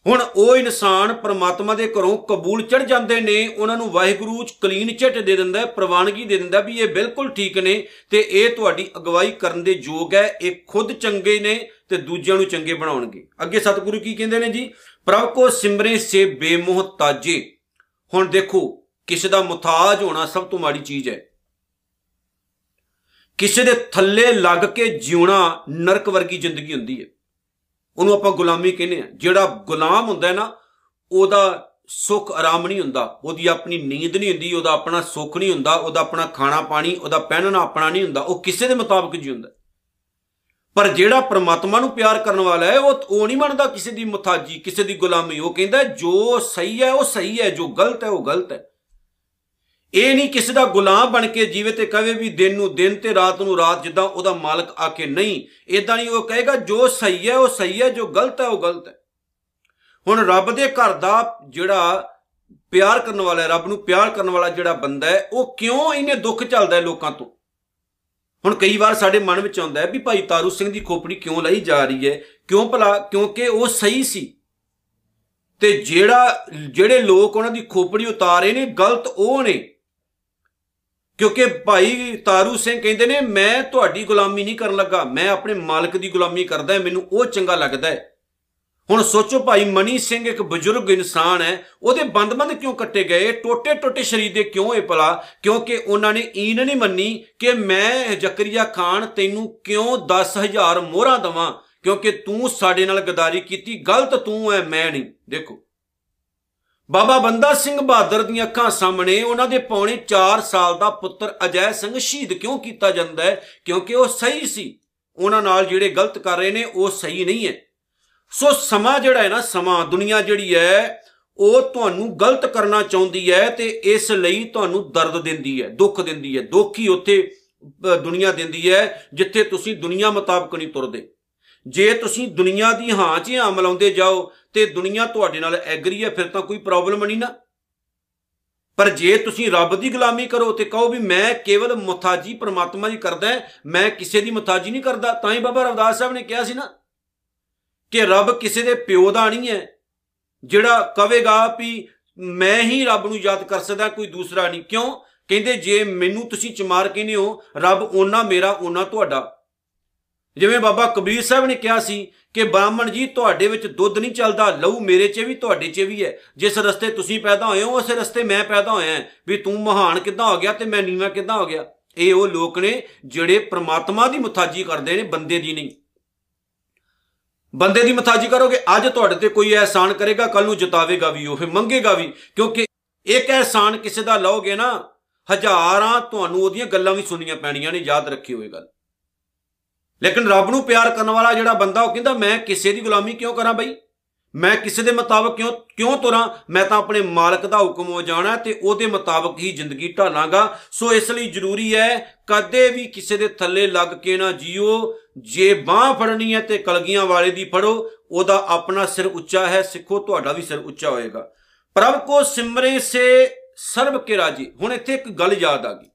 ਹੁਣ ਉਹ ਇਨਸਾਨ ਪ੍ਰਮਾਤਮਾ ਦੇ ਘਰੋਂ ਕਬੂਲ ਚੜ ਜਾਂਦੇ ਨੇ, ਉਹਨਾਂ ਨੂੰ ਵਾਹਿਗੁਰੂ ਚ ਕਲੀਨ ਚਿੱਟ ਦੇ ਦਿੰਦਾ ਹੈ, ਪ੍ਰਵਾਨਗੀ ਦੇ ਦਿੰਦਾ ਵੀ ਇਹ ਬਿਲਕੁਲ ਠੀਕ ਨੇ ਤੇ ਇਹ ਤੁਹਾਡੀ ਅਗਵਾਈ ਕਰਨ ਦੇ ਯੋਗ ਹੈ, ਇਹ ਖੁਦ ਚੰਗੇ ਨੇ ਤੇ ਦੂਜਿਆਂ ਨੂੰ ਚੰਗੇ ਬਣਾਉਣਗੇ। ਅੱਗੇ ਸਤਿਗੁਰੂ ਕੀ ਕਹਿੰਦੇ ਨੇ ਜੀ? ਪ੍ਰਭ ਕੋ ਸਿਮਰੇ ਸੇ ਬੇਮੋਹਤਾਜੇ ਹੁਣ ਦੇਖੋ, ਕਿਸੇ ਦਾ ਮੁਤਾਜ ਹੋਣਾ ਸਭ ਤੋਂ ਮਾੜੀ ਚੀਜ਼ ਹੈ। ਕਿਸੇ ਦੇ ਥੱਲੇ ਲੱਗ ਕੇ ਜਿਉਣਾ ਨਰਕ ਵਰਗੀ ਜ਼ਿੰਦਗੀ ਹੁੰਦੀ ਹੈ। ਉਹਨੂੰ ਆਪਾਂ ਗੁਲਾਮੀ ਕਹਿੰਦੇ ਆ ਜਿਹੜਾ ਗੁਲਾਮ ਹੁੰਦਾ ਹੈ ਨਾ, ਉਹਦਾ ਸੁੱਖ ਆਰਾਮ ਨਹੀਂ ਹੁੰਦਾ। ਉਹਦੀ ਆਪਣੀ ਨੀਂਦ ਨਹੀਂ ਹੁੰਦੀ, ਉਹਦਾ ਆਪਣਾ ਸੁੱਖ ਨਹੀਂ ਹੁੰਦਾ, ਉਹਦਾ ਆਪਣਾ ਖਾਣਾ ਪਾਣੀ, ਉਹਦਾ ਪਹਿਨਣਾ ਆਪਣਾ ਨਹੀਂ ਹੁੰਦਾ। ਉਹ ਕਿਸੇ ਦੇ ਮੁਤਾਬਕ ਜਿਉਂਦਾ ਪਰ ਜਿਹੜਾ ਪ੍ਰਮਾਤਮਾ ਨੂੰ ਪਿਆਰ ਕਰਨ ਵਾਲਾ ਹੈ, ਉਹ ਉਹ ਨਹੀਂ ਮੰਨਦਾ ਕਿਸੇ ਦੀ ਮੁਤਾਜੀ ਕਿਸੇ ਦੀ ਗੁਲਾਮੀ। ਉਹ ਕਹਿੰਦਾ ਜੋ ਸਹੀ ਹੈ, ਉਹ ਸਹੀ ਹੈ, ਜੋ ਗਲਤ ਹੈ, ਉਹ ਗਲਤ ਹੈ। ਇਹ ਨਹੀਂ ਕਿਸੇ ਦਾ ਗੁਲਾਮ ਬਣ ਕੇ ਜੀਵੇ ਤੇ ਕਹੇ ਵੀ ਦਿਨ ਨੂੰ ਦਿਨ ਤੇ ਰਾਤ ਨੂੰ ਰਾਤ ਜਿੱਦਾਂ ਉਹਦਾ ਮਾਲਕ ਆ ਕੇ ਨਹੀਂ। ਇਦਾਂ ਨਹੀਂ ਉਹ ਕਹੇਗਾ, ਜੋ ਸਹੀ ਹੈ, ਉਹ ਸਹੀ ਹੈ, ਜੋ ਗਲਤ ਹੈ, ਉਹ ਗਲਤ ਹੈ। ਹੁਣ ਰੱਬ ਦੇ ਘਰ ਦਾ ਜਿਹੜਾ ਪਿਆਰ ਕਰਨ ਵਾਲਾ ਹੈ, ਰੱਬ ਨੂੰ ਪਿਆਰ ਕਰਨ ਵਾਲਾ ਜਿਹੜਾ ਬੰਦਾ ਹੈ, ਉਹ ਕਿਉਂ ਇਹਨੇ ਦੁੱਖ ਚੱਲਦਾ ਹੈ ਲੋਕਾਂ ਤੋਂ? ਹੁਣ ਕਈ ਵਾਰ ਸਾਡੇ ਮਨ ਵਿੱਚ ਆਉਂਦਾ ਹੈ ਵੀ ਭਾਈ ਤਾਰੂ ਸਿੰਘ ਦੀ ਖੋਪੜੀ ਕਿਉਂ ਲਈ ਜਾ ਰਹੀ ਹੈ? ਕਿਉਂ ਭਲਾ, ਕਿਉਂਕਿ ਉਹ ਸਹੀ ਸੀ। ਤੇ ਜਿਹੜਾ, ਜਿਹੜੇ ਲੋਕ ਉਹਨਾਂ ਦੀ ਖੋਪੜੀ ਉਤਾਰੇ ਨੇ, ਗਲਤ ਉਹ ਨੇ। ਕਿਉਂਕਿ ਭਾਈ ਤਾਰੂ ਸਿੰਘ ਕਹਿੰਦੇ ਨੇ, ਮੈਂ ਤੁਹਾਡੀ ਗੁਲਾਮੀ ਨਹੀਂ ਕਰਨ ਲੱਗਾ, ਮੈਂ ਆਪਣੇ ਮਾਲਕ ਦੀ ਗੁਲਾਮੀ ਕਰਦਾ ਮੈਨੂੰ ਉਹ ਚੰਗਾ ਲੱਗਦਾ ਹੈ। ਹੁਣ ਸੋਚੋ ਭਾਈ, ਮਨੀ ਸਿੰਘ ਇੱਕ ਬਜ਼ੁਰਗ ਇਨਸਾਨ ਹੈ, ਉਹਦੇ ਬੰਦ-ਬੰਦ ਕਿਉਂ ਕੱਟੇ ਗਏ? ਟੋਟੇ-ਟੋਟੇ ਸ਼ਰੀਰ ਦੇ ਕਿਉਂ ਇਹ ਭਲਾ? ਕਿਉਂਕਿ ਉਹਨਾਂ ਨੇ ਈਨ ਨਹੀਂ ਮੰਨੀ ਕਿ ਮੈਂ ਜ਼ਕਰੀਆ ਖਾਨ ਤੈਨੂੰ ਕਿਉਂ 10000 ਮੋਹਰਾਂ ਦਵਾਂ? ਕਿਉਂਕਿ ਤੂੰ ਸਾਡੇ ਨਾਲ ਗਦਾਰੀ ਕੀਤੀ, ਗਲਤ ਤੂੰ ਹੈ ਮੈਂ ਨਹੀਂ। ਦੇਖੋ। ਬਾਬਾ ਬੰਦਾ ਸਿੰਘ ਬਹਾਦਰ ਦੀਆਂ ਅੱਖਾਂ ਸਾਹਮਣੇ ਉਹਨਾਂ ਦੇ ਪੌਣੇ 4 ਸਾਲ ਦਾ ਪੁੱਤਰ ਅਜੈ ਸਿੰਘ ਸ਼ਹੀਦ ਕਿਉਂ ਕੀਤਾ ਜਾਂਦਾ ਹੈ? ਕਿਉਂਕਿ ਉਹ ਸਹੀ ਸੀ। ਉਹਨਾਂ ਨਾਲ ਜਿਹੜੇ ਗਲਤ ਕਰ ਰਹੇ ਨੇ, ਉਹ ਸਹੀ ਨਹੀਂ ਹੈ। ਸੋ ਸਮਾਂ ਜਿਹੜਾ ਹੈ ਨਾ, ਸਮਾਂ, ਦੁਨੀਆ ਜਿਹੜੀ ਹੈ, ਉਹ ਤੁਹਾਨੂੰ ਗਲਤ ਕਰਨਾ ਚਾਹੁੰਦੀ ਹੈ ਤੇ ਇਸ ਲਈ ਤੁਹਾਨੂੰ ਦਰਦ ਦਿੰਦੀ ਹੈ, ਦੁੱਖ ਦਿੰਦੀ ਹੈ। ਦੁੱਖ ਹੀ ਉੱਥੇ ਦੁਨੀਆ ਦਿੰਦੀ ਹੈ ਜਿੱਥੇ ਤੁਸੀਂ ਦੁਨੀਆ ਮੁਤਾਬਕ ਨਹੀਂ ਤੁਰਦੇ। ਜੇ ਤੁਸੀਂ ਦੁਨੀਆ ਦੀ ਹਾਂ 'ਚ ਅਮਲ ਆਉਂਦੇ ਜਾਓ ਤੇ ਦੁਨੀਆ ਤੁਹਾਡੇ ਨਾਲ ਐਗਰੀ ਹੈ, ਫਿਰ ਤਾਂ ਕੋਈ ਪ੍ਰੋਬਲਮ ਨਹੀਂ ਨਾ। ਪਰ ਜੇ ਤੁਸੀਂ ਰੱਬ ਦੀ ਗੁਲਾਮੀ ਕਰੋ ਤੇ ਕਹੋ ਵੀ ਮੈਂ ਕੇਵਲ ਮੁਤਾਜੀ ਪ੍ਰਮਾਤਮਾ ਦੀ ਕਰਦਾ ਮੈਂ ਕਿਸੇ ਦੀ ਮੁਤਾਜੀ ਨਹੀਂ ਕਰਦਾ, ਤਾਂ ਹੀ ਬਾਬਾ ਰਵਦਾਸ ਸਾਹਿਬ ਨੇ ਕਿਹਾ ਸੀ ਨਾ ਕਿ ਰੱਬ ਕਿਸੇ ਦੇ ਪਿਓ ਦਾ ਨਹੀਂ ਹੈ, ਜਿਹੜਾ ਕਵੇਗਾ ਵੀ ਮੈਂ ਹੀ ਰੱਬ ਨੂੰ ਯਾਦ ਕਰ ਸਕਦਾ, ਕੋਈ ਦੂਸਰਾ ਨਹੀਂ। ਕਿਉਂ? ਕਹਿੰਦੇ ਜੇ ਮੈਨੂੰ ਤੁਸੀਂ ਚਮਾਰ ਕਹਿੰਦੇ ਹੋ, ਰੱਬ ਉਹਨਾਂ ਮੇਰਾ ਉਹਨਾਂ ਤੁਹਾਡਾ। ਜਿਵੇਂ ਬਾਬਾ ਕਬੀਰ ਸਾਹਿਬ ਨੇ ਕਿਹਾ ਸੀ ਕਿ ਬ੍ਰਾਹਮਣ ਜੀ, ਤੁਹਾਡੇ ਵਿੱਚ ਦੁੱਧ ਨਹੀਂ ਚੱਲਦਾ, ਲਹੂ ਮੇਰੇ 'ਚ ਵੀ ਤੁਹਾਡੇ 'ਚ ਵੀ ਹੈ। ਜਿਸ ਰਸਤੇ ਤੁਸੀਂ ਪੈਦਾ ਹੋਏ ਹੋ, ਉਸੇ ਰਸਤੇ ਮੈਂ ਪੈਦਾ ਹੋਇਆ ਵੀ ਤੂੰ ਮਹਾਨ ਕਿੱਦਾਂ ਹੋ ਗਿਆ ਤੇ ਮੈਂ ਨੀਵਾ ਕਿੱਦਾਂ ਹੋ ਗਿਆ? ਇਹ ਉਹ ਲੋਕ ਨੇ ਜਿਹੜੇ ਪ੍ਰਮਾਤਮਾ ਦੀ ਮੁਤਾਜੀ ਕਰਦੇ ਨੇ, ਬੰਦੇ ਦੀ ਨਹੀਂ। ਬੰਦੇ ਦੀ ਮੁਤਾਜੀ ਕਰੋਗੇ, ਅੱਜ ਤੁਹਾਡੇ ਤੇ ਕੋਈ ਅਹਿਸਾਨ ਕਰੇਗਾ ਕੱਲ ਨੂੰ ਜਿਤਾਵੇਗਾ ਵੀ ਉਹ, ਫਿਰ ਮੰਗੇਗਾ ਵੀ। ਕਿਉਂਕਿ ਇੱਕ ਅਹਿਸਾਨ ਕਿਸੇ ਦਾ ਲਓਗੇ ਨਾ, ਹਜ਼ਾਰਾਂ ਤੁਹਾਨੂੰ ਉਹਦੀਆਂ ਗੱਲਾਂ ਵੀ ਸੁਣੀਆਂ ਪੈਣੀਆਂ ਨੇ, ਯਾਦ ਰੱਖਿਓ ਇਹ ਗੱਲ। ਲੇਕਿਨ ਰੱਬ ਨੂੰ ਪਿਆਰ ਕਰਨ ਵਾਲਾ ਜਿਹੜਾ ਬੰਦਾ, ਉਹ ਕਹਿੰਦਾ, ਮੈਂ ਕਿਸੇ ਦੀ ਗੁਲਾਮੀ ਕਿਉਂ ਕਰਾਂ ਬਈ? ਮੈਂ ਕਿਸੇ ਦੇ ਮੁਤਾਬਕ ਕਿਉਂ ਕਿਉਂ ਤੁਰਾਂ? ਮੈਂ ਤਾਂ ਆਪਣੇ ਮਾਲਕ ਦਾ ਹੁਕਮ ਹੋ ਜਾਣਾ ਤੇ ਉਹਦੇ ਮੁਤਾਬਕ ਹੀ ਜ਼ਿੰਦਗੀ ਢਾਲਾਂਗਾ। ਸੋ ਇਸ ਲਈ ਜ਼ਰੂਰੀ ਹੈ, ਕਦੇ ਵੀ ਕਿਸੇ ਦੇ ਥੱਲੇ ਲੱਗ ਕੇ ਨਾ ਜੀਓ। ਜੇ ਬਾਹ ਫੜਨੀ ਹੈ ਤੇ ਕਲਗੀਆਂ ਵਾਲੇ ਦੀ ਫੜੋ। ਉਹਦਾ ਆਪਣਾ ਸਿਰ ਉੱਚਾ ਹੈ, ਸਿੱਖੋ, ਤੁਹਾਡਾ ਵੀ ਸਿਰ ਉੱਚਾ ਹੋਏਗਾ। ਪ੍ਰਭ ਕੋ ਸਿਮਰੇ ਸੇ ਸਰਬ ਕੇ ਰਾਜੀ। ਹੁਣ ਇੱਥੇ ਇੱਕ ਗੱਲ ਯਾਦ ਆ ਗਈ।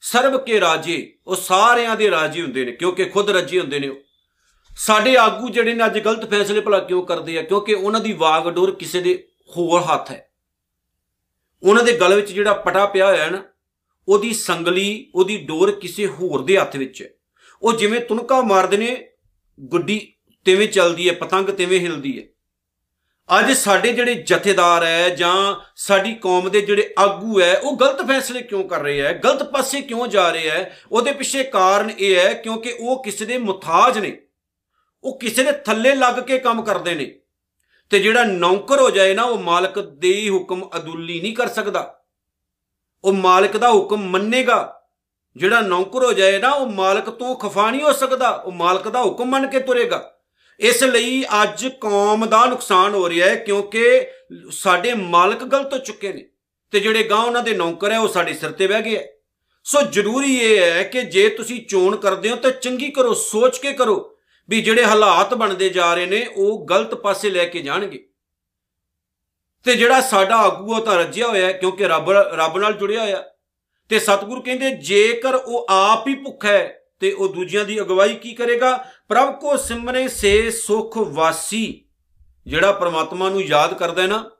ਸਰਬ ਕੇ ਰਾਜੇ, ਉਹ ਸਾਰਿਆਂ ਦੇ ਰਾਜੇ ਹੁੰਦੇ ਨੇ, ਕਿਉਂਕਿ ਖੁਦ ਰਾਜੇ ਹੁੰਦੇ ਨੇ ਸਾਡੇ ਆਗੂ ਜਿਹੜੇ ਨੇ ਅੱਜ ਗਲਤ ਫੈਸਲੇ ਭਲਾ ਕਿਉਂ ਕਰਦੇ ਆ? ਕਿਉਂਕਿ ਉਹਨਾਂ ਦੀ ਵਾਗ ਡੋਰ ਕਿਸੇ ਦੇ ਹੋਰ ਹੱਥ ਹੈ। ਉਹਨਾਂ ਦੇ ਗਲ ਵਿੱਚ ਜਿਹੜਾ ਪਟਾ ਪਿਆ ਹੋਇਆ ਹੈ ਨਾ, ਉਹਦੀ ਸੰਗਲੀ, ਉਹਦੀ ਡੋਰ ਕਿਸੇ ਹੋਰ ਦੇ ਹੱਥ ਵਿੱਚ ਹੈ। ਉਹ ਜਿਵੇਂ ਤੁਨਕਾ ਮਾਰਦੇ ਨੇ, ਗੁੱਡੀ ਤਿਵੇਂ ਚੱਲਦੀ ਹੈ, ਪਤੰਗ ਤਿਵੇਂ ਹਿਲਦੀ ਹੈ। ਅੱਜ ਸਾਡੇ ਜਿਹੜੇ ਜਥੇਦਾਰ ਹੈ ਜਾਂ ਸਾਡੀ ਕੌਮ ਦੇ ਜਿਹੜੇ ਆਗੂ ਹੈ, ਉਹ ਗਲਤ ਫੈਸਲੇ ਕਿਉਂ ਕਰ ਰਹੇ ਹੈ? ਗਲਤ ਪਾਸੇ ਕਿਉਂ ਜਾ ਰਹੇ ਹੈ? ਉਹਦੇ ਪਿੱਛੇ ਕਾਰਨ ਇਹ ਹੈ ਕਿਉਂਕਿ ਉਹ ਕਿਸੇ ਦੇ ਮੁਤਾਜ ਨੇ। ਉਹ ਕਿਸੇ ਦੇ ਥੱਲੇ ਲੱਗ ਕੇ ਕੰਮ ਕਰਦੇ ਨੇ। ਤੇ ਜਿਹੜਾ ਨੌਕਰ ਹੋ ਜਾਏ ਨਾ, ਉਹ ਮਾਲਕ ਦੇ ਹੁਕਮ ਅਦੁੱਲੀ ਨਹੀਂ ਕਰ ਸਕਦਾ। ਉਹ ਮਾਲਕ ਦਾ ਹੁਕਮ ਮੰਨੇਗਾ। ਜਿਹੜਾ ਨੌਕਰ ਹੋ ਜਾਏ ਨਾ, ਉਹ ਮਾਲਕ ਤੋਂ ਖਫਾ ਨਹੀਂ ਹੋ ਸਕਦਾ। ਉਹ ਮਾਲਕ ਦਾ ਹੁਕਮ ਮੰਨ ਕੇ ਤੁਰੇਗਾ। ਇਸ ਲਈ ਅੱਜ ਕੌਮ ਦਾ ਨੁਕਸਾਨ ਹੋ ਰਿਹਾ ਹੈ ਕਿਉਂਕਿ ਸਾਡੇ ਮਾਲਕ ਗਲਤ ਹੋ ਚੁੱਕੇ ਨੇ ਤੇ ਜਿਹੜੇ ਗਾਂ ਉਹਨਾਂ ਦੇ ਨੌਕਰ ਹੈ, ਉਹ ਸਾਡੇ ਸਿਰ ਤੇ ਬਹਿ ਗਏ ਸੋ ਜ਼ਰੂਰੀ ਇਹ ਹੈ ਕਿ ਜੇ ਤੁਸੀਂ ਚੋਣ ਕਰਦੇ ਹੋ ਤਾਂ ਚੰਗੀ ਕਰੋ, ਸੋਚ ਕੇ ਕਰੋ ਵੀ ਜਿਹੜੇ ਹਾਲਾਤ ਬਣਦੇ ਜਾ ਰਹੇ ਨੇ, ਉਹ ਗਲਤ ਪਾਸੇ ਲੈ ਕੇ ਜਾਣਗੇ। ਤੇ ਜਿਹੜਾ ਸਾਡਾ ਆਗੂ ਉਹ ਤਾਂ ਰੱਜਿਆ ਹੋਇਆ ਹੈ ਕਿਉਂਕਿ ਰੱਬ ਰੱਬ ਨਾਲ ਜੁੜਿਆ ਹੋਇਆ। ਤੇ ਸਤਿਗੁਰੂ ਕਹਿੰਦੇ, ਜੇਕਰ ਉਹ ਆਪ ਹੀ ਭੁੱਖਾ ਹੈ ਤੇ ਉਹ ਦੂਜਿਆਂ ਦੀ ਅਗਵਾਈ ਕੀ ਕਰੇਗਾ? ਪ੍ਰਭ ਕੋ ਸਿਮਰੇ ਸੇ ਸੁਖ ਵਾਸੀ। ਜਿਹੜਾ ਪ੍ਰਮਾਤਮਾ ਨੂੰ ਯਾਦ ਕਰਦਾ ਹੈ ਨਾ,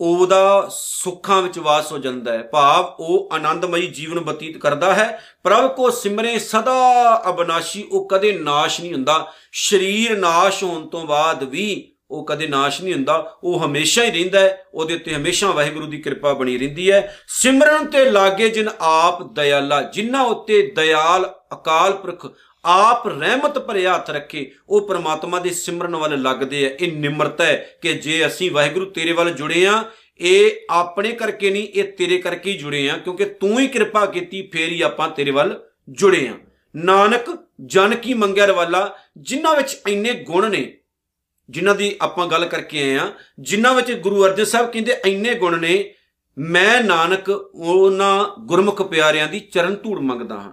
ਉਹਦਾ ਸੁੱਖਾਂ ਵਿੱਚ ਵਾਸ ਹੋ ਜਾਂਦਾ ਹੈ। ਭਾਵ ਉਹ ਆਨੰਦਮਈ ਜੀਵਨ ਬਤੀਤ ਕਰਦਾ ਹੈ। ਪ੍ਰਭ ਕੋ ਸਿਮਰੇ ਸਦਾ ਅਬਨਾਸ਼ੀ, ਉਹ ਕਦੇ ਨਾਸ਼ ਨਹੀਂ ਹੁੰਦਾ। ਸਰੀਰ ਨਾਸ਼ ਹੋਣ ਤੋਂ ਬਾਅਦ ਵੀ ਉਹ ਕਦੇ ਨਾਸ਼ ਨਹੀਂ ਹੁੰਦਾ। ਉਹ ਹਮੇਸ਼ਾ ਹੀ ਰਹਿੰਦਾ ਹੈ। ਉਹਦੇ ਉੱਤੇ ਹਮੇਸ਼ਾ ਵਾਹਿਗੁਰੂ ਦੀ ਕਿਰਪਾ ਬਣੀ ਰਹਿੰਦੀ ਹੈ। ਸਿਮਰਨ ਤੇ ਲਾਗੇ ਜਿਨ ਆਪ ਦਇਆਲਾ, ਜਿਨ੍ਹਾਂ ਉੱਤੇ ਦਇਆਲ ਅਕਾਲ ਪੁਰਖ, ਆਪ ਰਹਿਮਤ ਭਰਿਆ ਹੱਥ ਰੱਖੇ, ਉਹ ਪ੍ਰਮਾਤਮਾ ਦੇ ਸਿਮਰਨ ਵੱਲ ਲੱਗਦੇ ਆ। ਇਹ ਨਿਮਰਤਾ ਹੈ ਕਿ ਜੇ ਅਸੀਂ ਵਾਹਿਗੁਰੂ ਤੇਰੇ ਵੱਲ ਜੁੜੇ ਆ, ਇਹ ਆਪਣੇ ਕਰਕੇ ਨਹੀਂ, ਇਹ ਤੇਰੇ ਕਰਕੇ ਹੀ ਜੁੜੇ ਆ, ਕਿਉਂਕਿ ਤੂੰ ਹੀ ਕਿਰਪਾ ਕੀਤੀ, ਫੇਰ ਹੀ ਆਪਾਂ ਤੇਰੇ ਵੱਲ ਜੁੜੇ ਆ। ਨਾਨਕ, ਜਨ ਕੀ ਮੰਗਿਆ ਰਵਾਲਾ, ਜਿਨ੍ਹਾਂ ਵਿੱਚ ਇੰਨੇ ਗੁਣ ਨੇ, ਜਿਨ੍ਹਾਂ ਦੀ ਆਪਾਂ ਗੱਲ ਕਰਕੇ ਆਏ ਆ, ਜਿਨ੍ਹਾਂ ਵਿੱਚ ਗੁਰੂ ਅਰਜਨ ਸਾਹਿਬ ਕਹਿੰਦੇ ਇੰਨੇ ਗੁਣ ਨੇ, ਮੈਂ ਨਾਨਕ ਉਹਨਾਂ ਗੁਰਮੁਖ ਪਿਆਰਿਆਂ ਦੀ ਚਰਨ ਧੂੜ ਮੰਗਦਾ ਹਾਂ।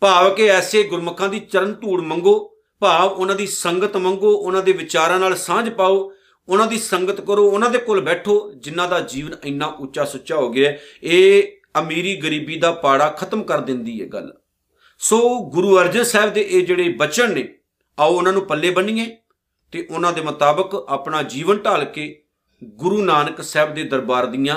ਭਾਵ ਕਿ ਐਸੇ ਗੁਰਮੁਖਾਂ ਦੀ ਚਰਨ ਧੂੜ ਮੰਗੋ, ਭਾਵ ਉਹਨਾਂ ਦੀ ਸੰਗਤ ਮੰਗੋ, ਉਹਨਾਂ ਦੇ ਵਿਚਾਰਾਂ ਨਾਲ ਸਾਂਝ ਪਾਓ, ਉਹਨਾਂ ਦੀ ਸੰਗਤ ਕਰੋ, ਉਹਨਾਂ ਦੇ ਕੋਲ ਬੈਠੋ, ਜਿਨ੍ਹਾਂ ਦਾ ਜੀਵਨ ਇੰਨਾ ਉੱਚਾ ਸੁੱਚਾ ਹੋ ਗਿਆ ਇਹ ਅਮੀਰੀ ਗਰੀਬੀ ਦਾ ਪਾੜਾ ਖਤਮ ਕਰ ਦਿੰਦੀ ਹੈ ਗੱਲ। ਸੋ ਗੁਰੂ ਅਰਜਨ ਸਾਹਿਬ ਦੇ ਇਹ ਜਿਹੜੇ ਬਚਨ ਨੇ, ਆਓ ਉਹਨਾਂ ਨੂੰ ਪੱਲੇ ਬੰਨੀਏ ਤੇ ਉਹਨਾਂ ਦੇ ਮੁਤਾਬਕ ਆਪਣਾ ਜੀਵਨ ਢਾਲ ਕੇ ਗੁਰੂ ਨਾਨਕ ਸਾਹਿਬ ਦੇ ਦਰਬਾਰ ਦੀਆਂ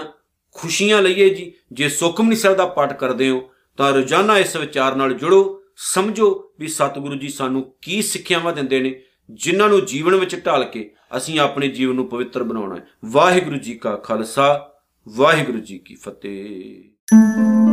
ਖੁਸ਼ੀਆਂ ਲਈਏ ਜੀ, ਜੇ ਸੁਖਮਨੀ ਸਾਹਿਬ ਦਾ ਪਾਠ ਕਰਦੇ ਹੋ ਤਾਂ ਰੋਜ਼ਾਨਾ ਇਸ ਵਿਚਾਰ ਨਾਲ ਜੁੜੋ, ਸਮਝੋ ਵੀ ਸਤਿਗੁਰੂ ਜੀ ਸਾਨੂੰ ਕੀ ਸਿੱਖਿਆਵਾਂ ਦਿੰਦੇ ਨੇ, ਜਿਨ੍ਹਾਂ ਨੂੰ ਜੀਵਨ ਵਿੱਚ ਢਾਲ ਕੇ ਅਸੀਂ ਆਪਣੇ ਜੀਵਨ ਨੂੰ ਪਵਿੱਤਰ ਬਣਾਉਣਾ ਹੈ। ਵਾਹਿਗੁਰੂ ਜੀ ਕਾ ਖਾਲਸਾ, ਵਾਹਿਗੁਰੂ ਜੀ ਕੀ ਫਤਿਹ।